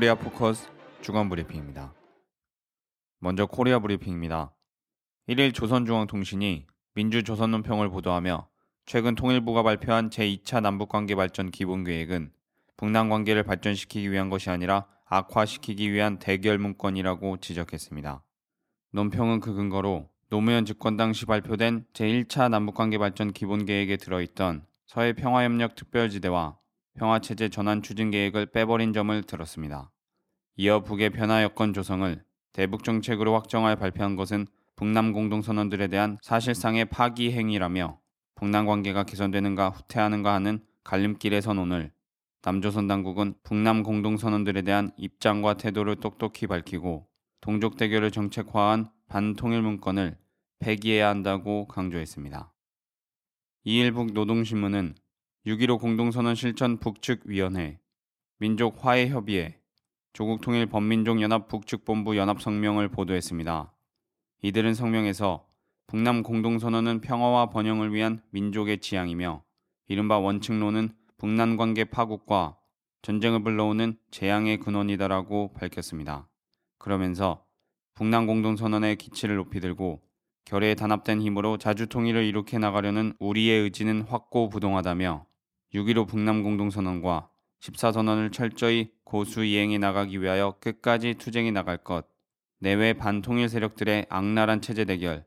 코리아 포커스 주간 브리핑입니다. 먼저 코리아 브리핑입니다. 1일 조선중앙통신이 민주조선논평을 보도하며 최근 통일부가 발표한 제2차 남북관계 발전 기본계획은 북남 관계를 발전시키기 위한 것이 아니라 악화시키기 위한 대결 문건이라고 지적했습니다. 논평은 그 근거로 노무현 집권 당시 발표된 제1차 남북관계 발전 기본계획에 들어있던 서해 평화협력 특별지대와 평화체제 전환 추진 계획을 빼버린 점을 들었습니다. 이어 북의 변화 여건 조성을 대북 정책으로 확정하여 발표한 것은 북남 공동선언들에 대한 사실상의 파기 행위라며 북남 관계가 개선되는가 후퇴하는가 하는 갈림길의 선언을 남조선 당국은 북남 공동선언들에 대한 입장과 태도를 똑똑히 밝히고 동족 대결을 정책화한 반통일 문건을 폐기해야 한다고 강조했습니다. 이일 북 노동신문은 6.15 공동선언 실천 북측위원회, 민족화해협의회, 조국통일범민족연합 북측본부 연합성명을 보도했습니다. 이들은 성명에서 북남 공동선언은 평화와 번영을 위한 민족의 지향이며 이른바 원칙론은 북남 관계 파국과 전쟁을 불러오는 재앙의 근원이다라고 밝혔습니다. 그러면서 북남 공동선언의 기치를 높이 들고 결의에 단합된 힘으로 자주 통일을 이룩해 나가려는 우리의 의지는 확고부동하다며 6.15 북남 공동선언과 14선언을 철저히 고수 이행해 나가기 위하여 끝까지 투쟁해 나갈 것, 내외 반통일 세력들의 악랄한 체제 대결,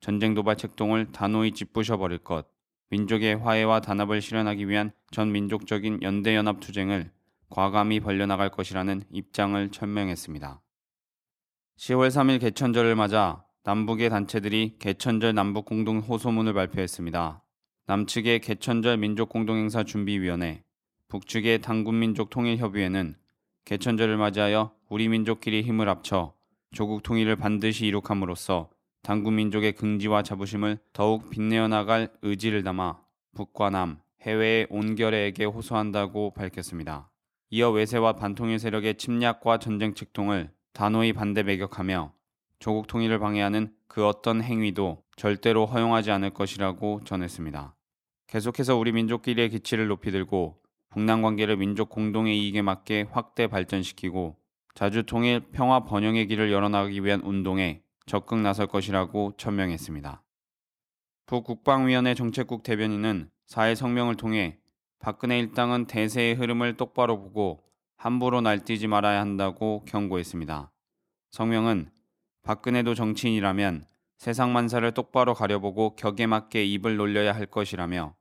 전쟁 도발 책동을 단호히 짓부셔 버릴 것, 민족의 화해와 단합을 실현하기 위한 전 민족적인 연대 연합 투쟁을 과감히 벌려나갈 것이라는 입장을 천명했습니다. 10월 3일 개천절을 맞아 남북의 단체들이 개천절 남북 공동 호소문을 발표했습니다. 남측의 개천절 민족공동행사 준비위원회, 북측의 당군민족 통일협의회는 개천절을 맞이하여 우리 민족끼리 힘을 합쳐 조국 통일을 반드시 이룩함으로써 당군민족의 긍지와 자부심을 더욱 빛내어 나갈 의지를 담아 북과 남, 해외의 온결에게 호소한다고 밝혔습니다. 이어 외세와 반통일 세력의 침략과 전쟁 측동을 단호히 반대 매격하며 조국 통일을 방해하는 그 어떤 행위도 절대로 허용하지 않을 것이라고 전했습니다. 계속해서 우리 민족끼리의 기치를 높이 들고 북남 관계를 민족 공동의 이익에 맞게 확대 발전시키고 자주 통일 평화 번영의 길을 열어나가기 위한 운동에 적극 나설 것이라고 천명했습니다. 북국방위원회 정책국 대변인은 4일 성명을 통해 박근혜 일당은 대세의 흐름을 똑바로 보고 함부로 날뛰지 말아야 한다고 경고했습니다. 성명은 박근혜도 정치인이라면 세상 만사를 똑바로 가려보고 격에 맞게 입을 놀려야 할 것이라며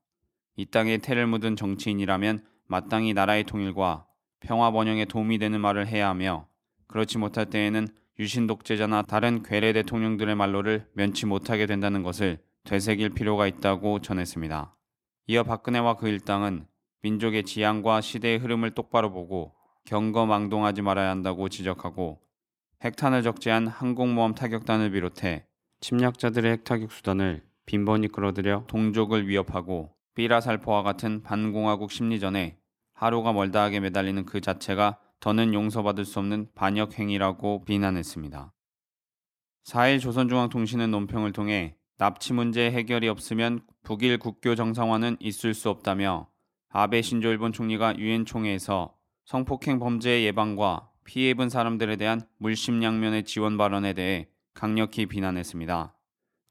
이 땅에 태를 묻은 정치인이라면 마땅히 나라의 통일과 평화 번영에 도움이 되는 말을 해야 하며 그렇지 못할 때에는 유신 독재자나 다른 괴뢰 대통령들의 말로를 면치 못하게 된다는 것을 되새길 필요가 있다고 전했습니다. 이어 박근혜와 그 일당은 민족의 지향과 시대의 흐름을 똑바로 보고 경거망동하지 말아야 한다고 지적하고 핵탄을 적재한 항공모함 타격단을 비롯해 침략자들의 핵타격 수단을 빈번히 끌어들여 동족을 위협하고 삐라살포와 같은 반공화국 심리전에 하루가 멀다 하게 매달리는 그 자체가 더는 용서받을 수 없는 반역 행위라고 비난했습니다. 4일 조선중앙통신은 논평을 통해 납치 문제 해결이 없으면 북일 국교 정상화는 있을 수 없다며 아베 신조 일본 총리가 유엔 총회에서 성폭행 범죄 예방과 피해 입은 사람들에 대한 물심양면의 지원 발언에 대해 강력히 비난했습니다.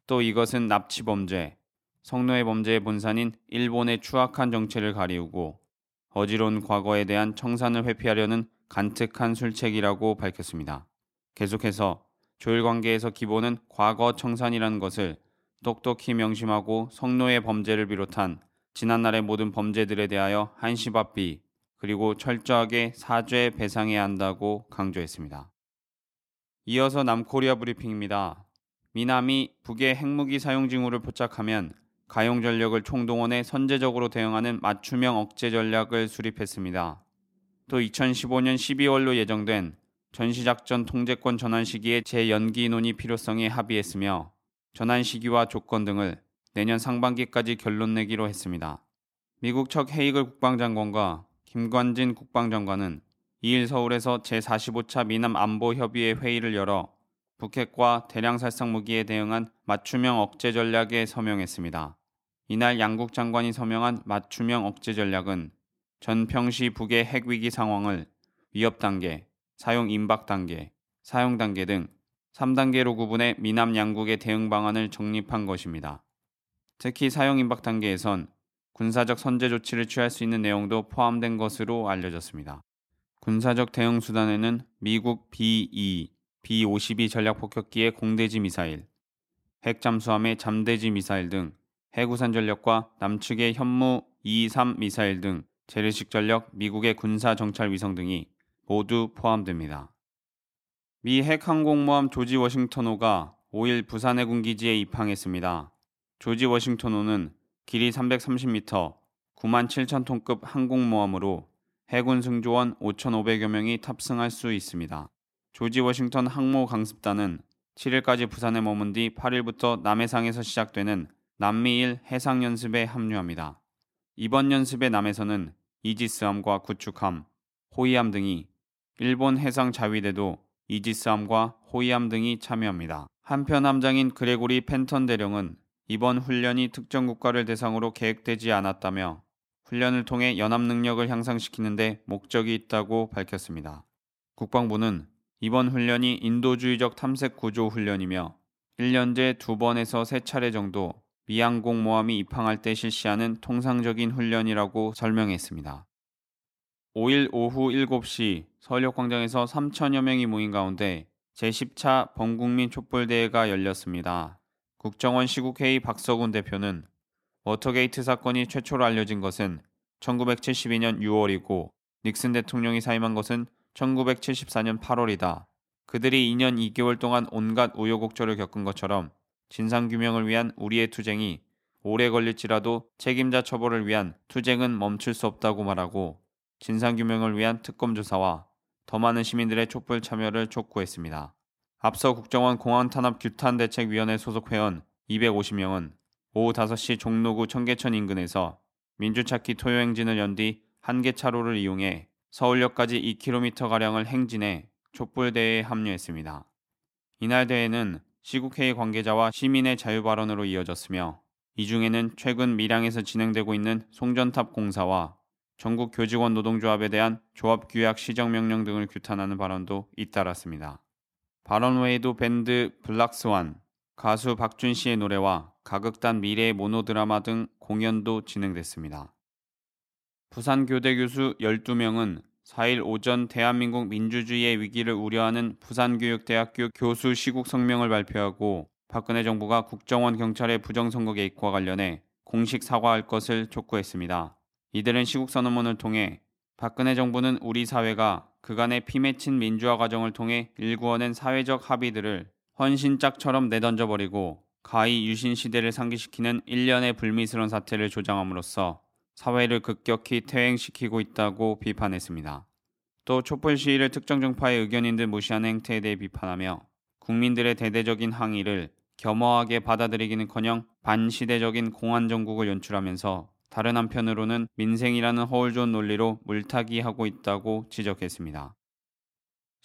또 이것은 납치 범죄, 성노예 범죄의 본산인 일본의 추악한 정체를 가리우고 어지러운 과거에 대한 청산을 회피하려는 간특한 술책이라고 밝혔습니다. 계속해서 조율 관계에서 기본은 과거 청산이라는 것을 똑똑히 명심하고 성노예 범죄를 비롯한 지난날의 모든 범죄들에 대하여 한시바비 그리고 철저하게 사죄 배상해야 한다고 강조했습니다. 이어서 남코리아 브리핑입니다. 미남이 북의 핵무기 사용 징후를 포착하면 가용 전력을 총동원해 선제적으로 대응하는 맞춤형 억제 전략을 수립했습니다. 또 2015년 12월로 예정된 전시작전 통제권 전환 시기의 재연기 논의 필요성에 합의했으며 전환 시기와 조건 등을 내년 상반기까지 결론 내기로 했습니다. 미국 척 헤이글 국방장관과 김관진 국방장관은 2일 서울에서 제45차 미남 안보협의회 회의를 열어 북핵과 대량 살상 무기에 대응한 맞춤형 억제 전략에 서명했습니다. 이날 양국 장관이 서명한 맞춤형 억제 전략은 전평시 북의 핵 위기 상황을 위협 단계, 사용 임박 단계, 사용 단계 등 3단계로 구분해 미남 양국의 대응 방안을 정립한 것입니다. 특히 사용 임박 단계에선 군사적 선제 조치를 취할 수 있는 내용도 포함된 것으로 알려졌습니다. 군사적 대응 수단에는 미국 B-2, B-52 전략폭격기의 공대지 미사일, 핵 잠수함의 잠대지 미사일 등 해구산 전력과 남측의 현무 2-3 미사일 등 재래식 전력, 미국의 군사 정찰 위성 등이 모두 포함됩니다. 미 핵항공모함 조지 워싱턴호가 5일 부산 해군 기지에 입항했습니다. 조지 워싱턴호는 길이 330m, 9만 7천 톤급 항공모함으로 해군 승조원 5,500여 명이 탑승할 수 있습니다. 조지 워싱턴 항모 강습단은 7일까지 부산에 머문 뒤 8일부터 남해상에서 시작되는 남미일 해상 연습에 합류합니다. 이번 연습의 남에서는 이지스함과 구축함, 호위함 등이 일본 해상 자위대도 이지스함과 호위함 등이 참여합니다. 한편 함장인 그레고리 펜턴 대령은 이번 훈련이 특정 국가를 대상으로 계획되지 않았다며 훈련을 통해 연합 능력을 향상시키는데 목적이 있다고 밝혔습니다. 국방부는 이번 훈련이 인도주의적 탐색 구조 훈련이며 1년제 두 번에서 세 차례 정도 미항공모함이 입항할 때 실시하는 통상적인 훈련이라고 설명했습니다. 5일 오후 7시 서울역광장에서 3천여 명이 모인 가운데 제10차 범국민 촛불대회가 열렸습니다. 국정원 시국회의 박석운 대표는 워터게이트 사건이 최초로 알려진 것은 1972년 6월이고 닉슨 대통령이 사임한 것은 1974년 8월이다. 그들이 2년 2개월 동안 온갖 우여곡절을 겪은 것처럼 진상규명을 위한 우리의 투쟁이 오래 걸릴지라도 책임자 처벌을 위한 투쟁은 멈출 수 없다고 말하고 진상규명을 위한 특검 조사와 더 많은 시민들의 촛불 참여를 촉구했습니다. 앞서 국정원 공안탄압 규탄대책위원회 소속 회원 250명은 오후 5시 종로구 청계천 인근에서 민주찾기 토요 행진을 연 뒤 한개 차로를 이용해 서울역까지 2km가량을 행진해 촛불대회에 합류했습니다. 이날 대회는 시국회의 관계자와 시민의 자유발언으로 이어졌으며 이 중에는 최근 밀양에서 진행되고 있는 송전탑 공사와 전국 교직원 노동조합에 대한 조합 규약 시정 명령 등을 규탄하는 발언도 잇따랐습니다. 발언 외에도 밴드 블락스완, 가수 박준 씨의 노래와 가극단 미래의 모노드라마 등 공연도 진행됐습니다. 부산교대 교수 12명은 4일 오전 대한민국 민주주의의 위기를 우려하는 부산교육대학교 교수 시국 성명을 발표하고 박근혜 정부가 국정원 경찰의 부정선거 개입과 관련해 공식 사과할 것을 촉구했습니다. 이들은 시국 선언문을 통해 박근혜 정부는 우리 사회가 그간의 피맺힌 민주화 과정을 통해 일구어낸 사회적 합의들을 헌신짝처럼 내던져버리고 가히 유신 시대를 상기시키는 일련의 불미스러운 사태를 조장함으로써 사회를 급격히 퇴행시키고 있다고 비판했습니다. 또 촛불 시위를 특정 정파의 의견인 듯 무시하는 행태에 대해 비판하며 국민들의 대대적인 항의를 겸허하게 받아들이기는커녕 반시대적인 공안 정국을 연출하면서 다른 한편으로는 민생이라는 허울 좋은 논리로 물타기하고 있다고 지적했습니다.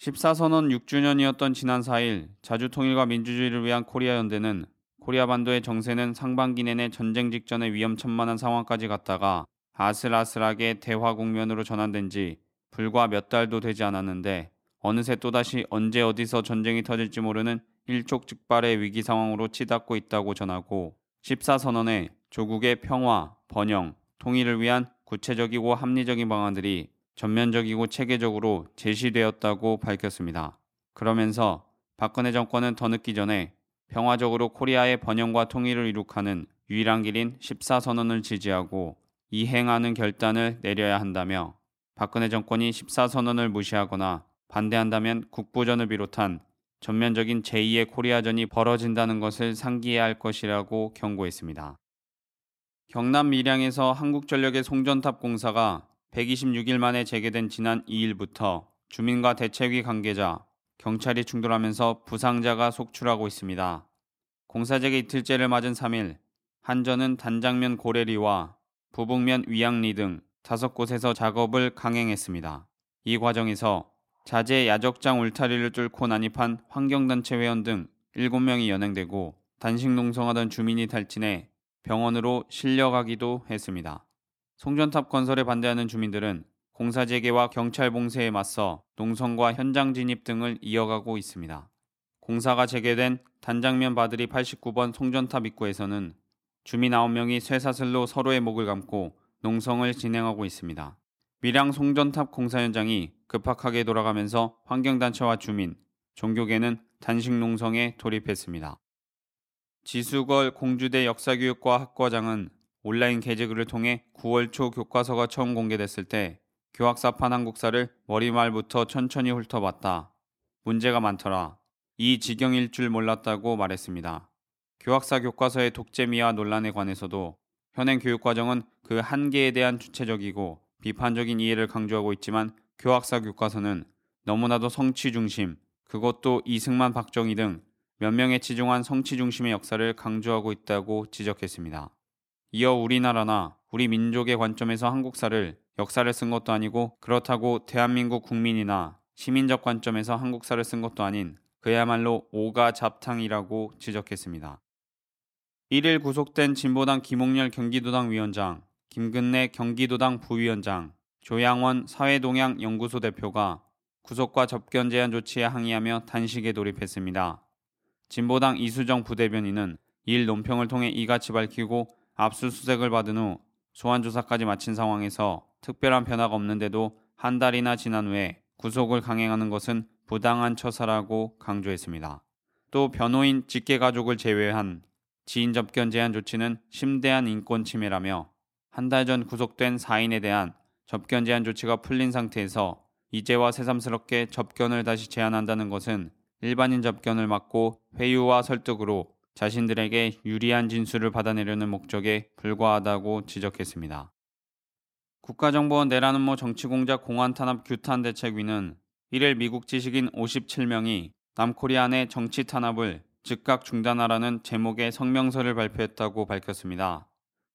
14선언 6주년이었던 지난 4일 자주통일과 민주주의를 위한 코리아 연대는 코리아 반도의 정세는 상반기 내내 전쟁 직전의 위험천만한 상황까지 갔다가 아슬아슬하게 대화 국면으로 전환된 지 불과 몇 달도 되지 않았는데 어느새 또다시 언제 어디서 전쟁이 터질지 모르는 일촉즉발의 위기 상황으로 치닫고 있다고 전하고 14선언에 조국의 평화, 번영, 통일을 위한 구체적이고 합리적인 방안들이 전면적이고 체계적으로 제시되었다고 밝혔습니다. 그러면서 박근혜 정권은 더 늦기 전에 평화적으로 코리아의 번영과 통일을 이룩하는 유일한 길인 14선언을 지지하고 이행하는 결단을 내려야 한다며 박근혜 정권이 14선언을 무시하거나 반대한다면 국부전을 비롯한 전면적인 제2의 코리아전이 벌어진다는 것을 상기해야 할 것이라고 경고했습니다. 경남 밀양에서 한국전력의 송전탑 공사가 126일 만에 재개된 지난 2일부터 주민과 대책위 관계자, 경찰이 충돌하면서 부상자가 속출하고 있습니다. 공사재개 이틀째를 맞은 3일, 한전은 단장면 고래리와 부북면 위양리 등 다섯 곳에서 작업을 강행했습니다. 이 과정에서 자재 야적장 울타리를 뚫고 난입한 환경단체 회원 등 7명이 연행되고 단식 농성하던 주민이 탈진해 병원으로 실려가기도 했습니다. 송전탑 건설에 반대하는 주민들은 공사 재개와 경찰 봉쇄에 맞서 농성과 현장 진입 등을 이어가고 있습니다. 공사가 재개된 단장면 바들이 89번 송전탑 입구에서는 주민 9명이 쇠사슬로 서로의 목을 감고 농성을 진행하고 있습니다. 밀양 송전탑 공사 현장이 급박하게 돌아가면서 환경단체와 주민, 종교계는 단식 농성에 돌입했습니다. 지수걸 공주대 역사교육과 학과장은 온라인 게재글을 통해 9월 초 교과서가 처음 공개됐을 때 교학사판 한국사를 머리말부터 천천히 훑어봤다. 문제가 많더라. 이 지경일 줄 몰랐다고 말했습니다. 교학사 교과서의 독재미화 논란에 관해서도 현행 교육과정은 그 한계에 대한 주체적이고 비판적인 이해를 강조하고 있지만 교학사 교과서는 너무나도 성취 중심, 그것도 이승만 박정희 등 몇 명의 치중한 성취 중심의 역사를 강조하고 있다고 지적했습니다. 이어 우리나라나 우리 민족의 관점에서 한국사를 역사를 쓴 것도 아니고 그렇다고 대한민국 국민이나 시민적 관점에서 한국사를 쓴 것도 아닌 그야말로 오가 잡탕이라고 지적했습니다. 1일 구속된 진보당 김홍렬 경기도당 위원장, 김근래 경기도당 부위원장, 조양원 사회동향 연구소 대표가 구속과 접견 제한 조치에 항의하며 단식에 돌입했습니다. 진보당 이수정 부대변인은 일 논평을 통해 이같이 밝히고 압수수색을 받은 후 소환 조사까지 마친 상황에서 특별한 변화가 없는데도 한 달이나 지난 후에 구속을 강행하는 것은 부당한 처사라고 강조했습니다. 또 변호인 직계 가족을 제외한 지인 접견 제한 조치는 심대한 인권 침해라며 한 달 전 구속된 4인에 대한 접견 제한 조치가 풀린 상태에서 이제와 새삼스럽게 접견을 다시 제한한다는 것은 일반인 접견을 막고 회유와 설득으로 자신들에게 유리한 진술을 받아내려는 목적에 불과하다고 지적했습니다. 국가정보원 내란음모 정치공작 공안탄압 규탄 대책위는 1일 미국 지식인 57명이 남코리아 내 정치 탄압을 즉각 중단하라는 제목의 성명서를 발표했다고 밝혔습니다.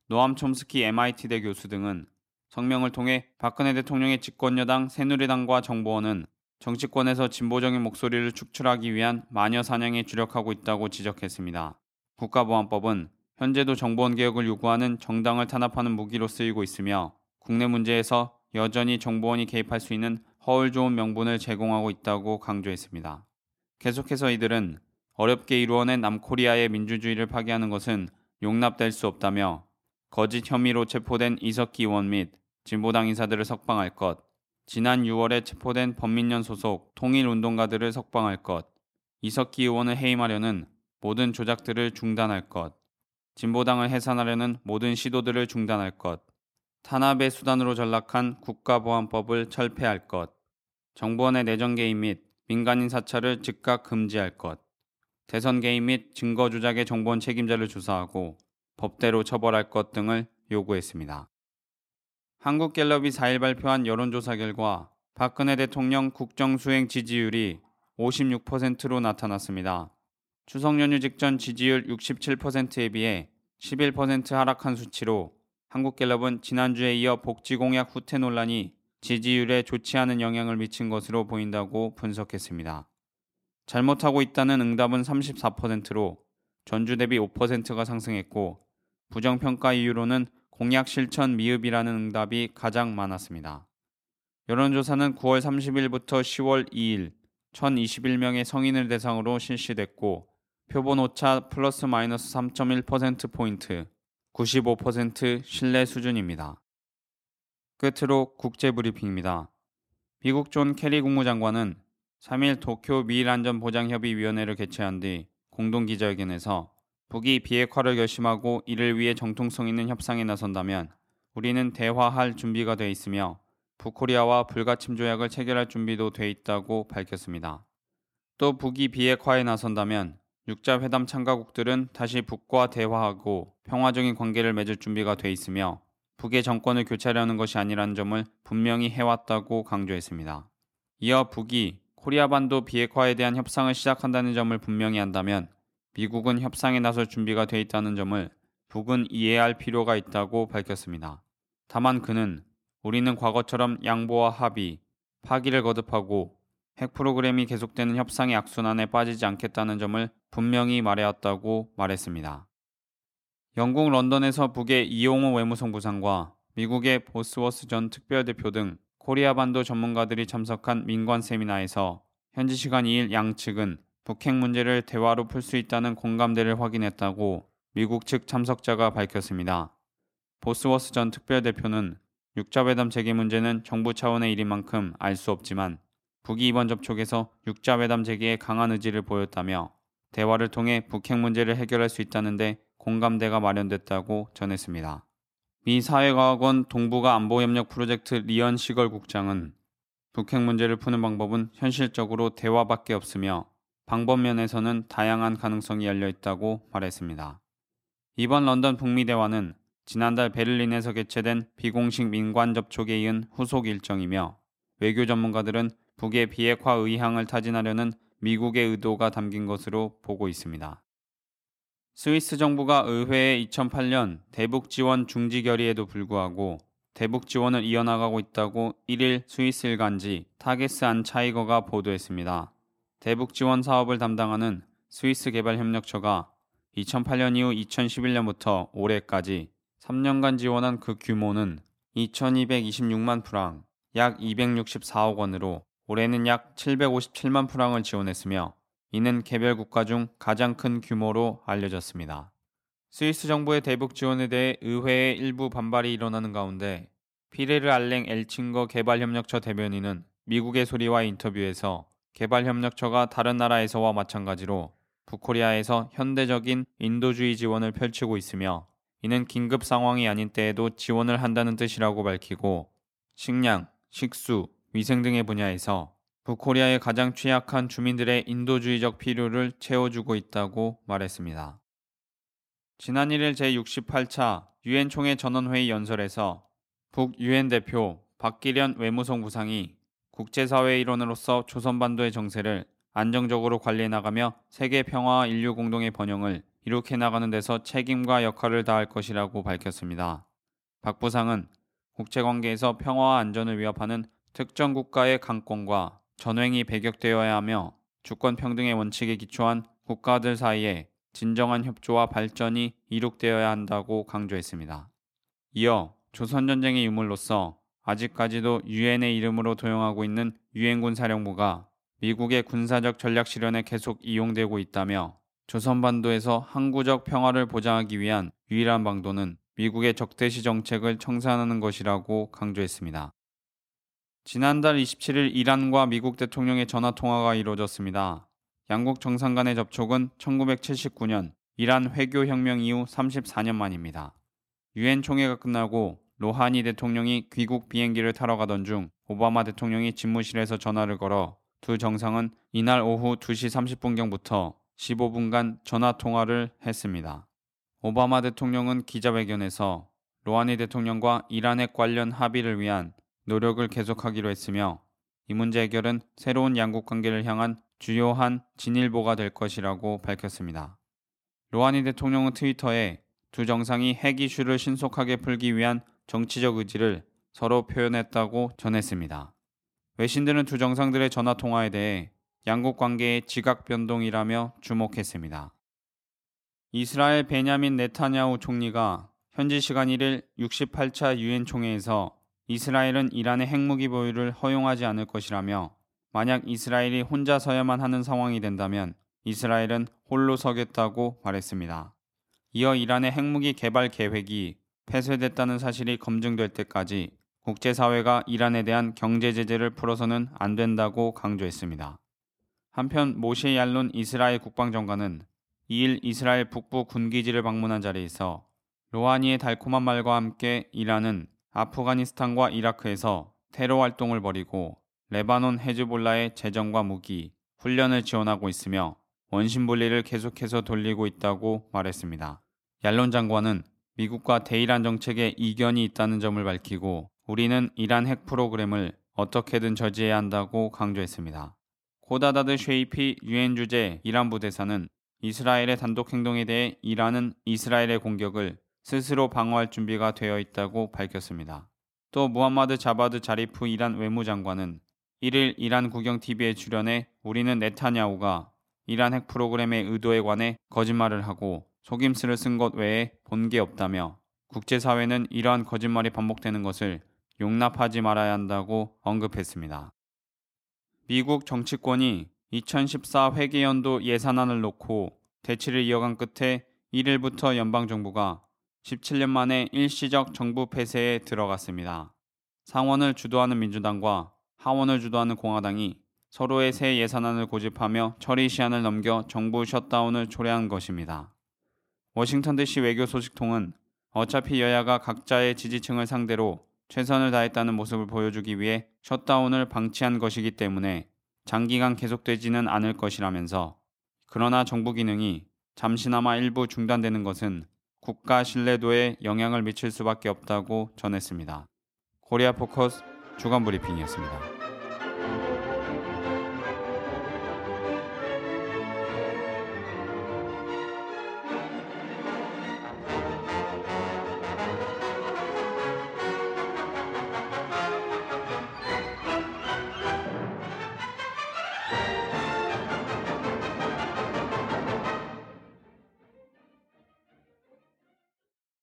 노암 촘스키 MIT대 교수 등은 성명을 통해 박근혜 대통령의 집권여당 새누리당과 정보원은 정치권에서 진보적인 목소리를 축출하기 위한 마녀 사냥에 주력하고 있다고 지적했습니다. 국가보안법은 현재도 정보원 개혁을 요구하는 정당을 탄압하는 무기로 쓰이고 있으며 국내 문제에서 여전히 정보원이 개입할 수 있는 허울 좋은 명분을 제공하고 있다고 강조했습니다. 계속해서 이들은 어렵게 이루어낸 남코리아의 민주주의를 파괴하는 것은 용납될 수 없다며 거짓 혐의로 체포된 이석기 의원 및 진보당 인사들을 석방할 것, 지난 6월에 체포된 범민련 소속 통일운동가들을 석방할 것, 이석기 의원을 해임하려는 모든 조작들을 중단할 것, 진보당을 해산하려는 모든 시도들을 중단할 것, 탄압의 수단으로 전락한 국가보안법을 철폐할 것, 정부원의 내정 개입 및 민간인 사찰을 즉각 금지할 것, 대선 개입 및 증거 조작의 정보원 책임자를 조사하고 법대로 처벌할 것 등을 요구했습니다. 한국갤럽이 4일 발표한 여론조사 결과 박근혜 대통령 국정수행 지지율이 56%로 나타났습니다. 추석 연휴 직전 지지율 67%에 비해 11% 하락한 수치로 한국갤럽은 지난주에 이어 복지공약 후퇴 논란이 지지율에 좋지 않은 영향을 미친 것으로 보인다고 분석했습니다. 잘못하고 있다는 응답은 34%로 전주 대비 5%가 상승했고 부정평가 이유로는 공약 실천 미흡이라는 응답이 가장 많았습니다. 여론조사는 9월 30일부터 10월 2일 1021명의 성인을 대상으로 실시됐고 표본 오차 플러스 마이너스 3.1%포인트 95% 신뢰 수준입니다. 끝으로 국제 브리핑입니다. 미국 존 케리 국무장관은 3일 도쿄 미일안전보장협의위원회를 개최한 뒤 공동 기자회견에서 북이 비핵화를 결심하고 이를 위해 정통성 있는 협상에 나선다면 우리는 대화할 준비가 돼 있으며 북코리아와 불가침 조약을 체결할 준비도 돼 있다고 밝혔습니다. 또 북이 비핵화에 나선다면 육자 회담 참가국들은 다시 북과 대화하고 평화적인 관계를 맺을 준비가 돼 있으며 북의 정권을 교체하려는 것이 아니라는 점을 분명히 해왔다고 강조했습니다. 이어 북이 코리아 반도 비핵화에 대한 협상을 시작한다는 점을 분명히 한다면 미국은 협상에 나설 준비가 돼 있다는 점을 북은 이해할 필요가 있다고 밝혔습니다. 다만 그는 우리는 과거처럼 양보와 합의, 파기를 거듭하고 핵 프로그램이 계속되는 협상의 악순환에 빠지지 않겠다는 점을 분명히 말해왔다고 말했습니다. 영국 런던에서 북의 이용호 외무성 부상과 미국의 보스워스 전 특별대표 등 코리아 반도 전문가들이 참석한 민관 세미나에서 현지 시간 2일 양측은 북핵 문제를 대화로 풀 수 있다는 공감대를 확인했다고 미국 측 참석자가 밝혔습니다. 보스워스 전 특별대표는 6자회담 재개 문제는 정부 차원의 일인 만큼 알 수 없지만 북이 이번 접촉에서 6자회담 재개에 강한 의지를 보였다며 대화를 통해 북핵 문제를 해결할 수 있다는데 공감대가 마련됐다고 전했습니다. 미 사회과학원 동북아 안보협력 프로젝트 리언 시걸 국장은 북핵 문제를 푸는 방법은 현실적으로 대화밖에 없으며 방법 면에서는 다양한 가능성이 열려 있다고 말했습니다. 이번 런던 북미 대화는 지난달 베를린에서 개최된 비공식 민관 접촉에 이은 후속 일정이며 외교 전문가들은 북의 비핵화 의향을 타진하려는 미국의 의도가 담긴 것으로 보고 있습니다. 스위스 정부가 의회에 2008년 대북 지원 중지 결의에도 불구하고 대북 지원을 이어나가고 있다고 1일 스위스 일간지 타게스안차이거가 보도했습니다. 대북 지원 사업을 담당하는 스위스 개발협력처가 2008년 이후 2011년부터 올해까지 3년간 지원한 그 규모는 2226만 프랑, 약 264억 원으로 올해는 약 757만 프랑을 지원했으며 이는 개별 국가 중 가장 큰 규모로 알려졌습니다. 스위스 정부의 대북 지원에 대해 의회의 일부 반발이 일어나는 가운데 피레르 알랭 엘칭거 개발협력처 대변인은 미국의 소리와 인터뷰에서 개발협력처가 다른 나라에서와 마찬가지로 북코리아에서 현대적인 인도주의 지원을 펼치고 있으며 이는 긴급 상황이 아닌 때에도 지원을 한다는 뜻이라고 밝히고 식량, 식수, 위생 등의 분야에서 북코리아의 가장 취약한 주민들의 인도주의적 필요를 채워주고 있다고 말했습니다. 지난 1일 제68차 유엔 총회 전원회의 연설에서 북 유엔 대표 박기련 외무성 부상이 국제사회 일원으로서 조선반도의 정세를 안정적으로 관리해 나가며 세계 평화와 인류 공동의 번영을 이룩해 나가는 데서 책임과 역할을 다할 것이라고 밝혔습니다. 박 부상은 국제관계에서 평화와 안전을 위협하는 특정 국가의 강권과 전횡이 배격되어야 하며 주권 평등의 원칙에 기초한 국가들 사이에 진정한 협조와 발전이 이룩되어야 한다고 강조했습니다. 이어 조선전쟁의 유물로서 아직까지도 유엔의 이름으로 도용하고 있는 유엔군 사령부가 미국의 군사적 전략 실현에 계속 이용되고 있다며 조선반도에서 항구적 평화를 보장하기 위한 유일한 방도는 미국의 적대시 정책을 청산하는 것이라고 강조했습니다. 지난달 27일 이란과 미국 대통령의 전화 통화가 이루어졌습니다. 양국 정상 간의 접촉은 1979년 이란 회교 혁명 이후 34년 만입니다. 유엔 총회가 끝나고 로하니 대통령이 귀국 비행기를 타러 가던 중 오바마 대통령이 집무실에서 전화를 걸어 두 정상은 이날 오후 2시 30분경부터 15분간 전화 통화를 했습니다. 오바마 대통령은 기자회견에서 로하니 대통령과 이란핵 관련 합의를 위한 노력을 계속하기로 했으며 이 문제 해결은 새로운 양국 관계를 향한 주요한 진일보가 될 것이라고 밝혔습니다. 로하니 대통령은 트위터에 두 정상이 핵 이슈를 신속하게 풀기 위한 정치적 의지를 서로 표현했다고 전했습니다. 외신들은 두 정상들의 전화 통화에 대해 양국 관계의 지각 변동이라며 주목했습니다. 이스라엘 베냐민 네타냐후 총리가 현지 시간 1일 68차 유엔 총회에서 이스라엘은 이란의 핵무기 보유를 허용하지 않을 것이라며 만약 이스라엘이 혼자 서야만 하는 상황이 된다면 이스라엘은 홀로 서겠다고 말했습니다. 이어 이란의 핵무기 개발 계획이 폐쇄됐다는 사실이 검증될 때까지 국제사회가 이란에 대한 경제 제재를 풀어서는 안 된다고 강조했습니다. 한편 모셰 얄론 이스라엘 국방장관은 2일 이스라엘 북부 군기지를 방문한 자리에서 로하니의 달콤한 말과 함께 이란은 아프가니스탄과 이라크에서 테러 활동을 벌이고 레바논 헤즈볼라의 재정과 무기, 훈련을 지원하고 있으며 원심 분리를 계속해서 돌리고 있다고 말했습니다. 얄론 장관은 미국과 대이란 정책에 이견이 있다는 점을 밝히고 우리는 이란 핵 프로그램을 어떻게든 저지해야 한다고 강조했습니다. 코다다드 쉐이피 유엔 주재 이란 부대사는 이스라엘의 단독 행동에 대해 이란은 이스라엘의 공격을 스스로 방어할 준비가 되어 있다고 밝혔습니다. 또 무함마드 자바드 자리프 이란 외무장관은 1일 이란 국영 TV에 출연해 우리는 네타냐후가 이란 핵 프로그램의 의도에 관해 거짓말을 하고 속임수를 쓴 것 외에 본 게 없다며 국제사회는 이러한 거짓말이 반복되는 것을 용납하지 말아야 한다고 언급했습니다. 미국 정치권이 2014 회계연도 예산안을 놓고 대치를 이어간 끝에 1일부터 연방정부가 17년 만에 일시적 정부 폐쇄에 들어갔습니다. 상원을 주도하는 민주당과 하원을 주도하는 공화당이 서로의 새 예산안을 고집하며 처리 시한을 넘겨 정부 셧다운을 초래한 것입니다. 워싱턴 DC 외교 소식통은 어차피 여야가 각자의 지지층을 상대로 최선을 다했다는 모습을 보여주기 위해 셧다운을 방치한 것이기 때문에 장기간 계속되지는 않을 것이라면서 그러나 정부 기능이 잠시나마 일부 중단되는 것은 국가 신뢰도에 영향을 미칠 수밖에 없다고 전했습니다. 코리아 포커스 주간 브리핑이었습니다.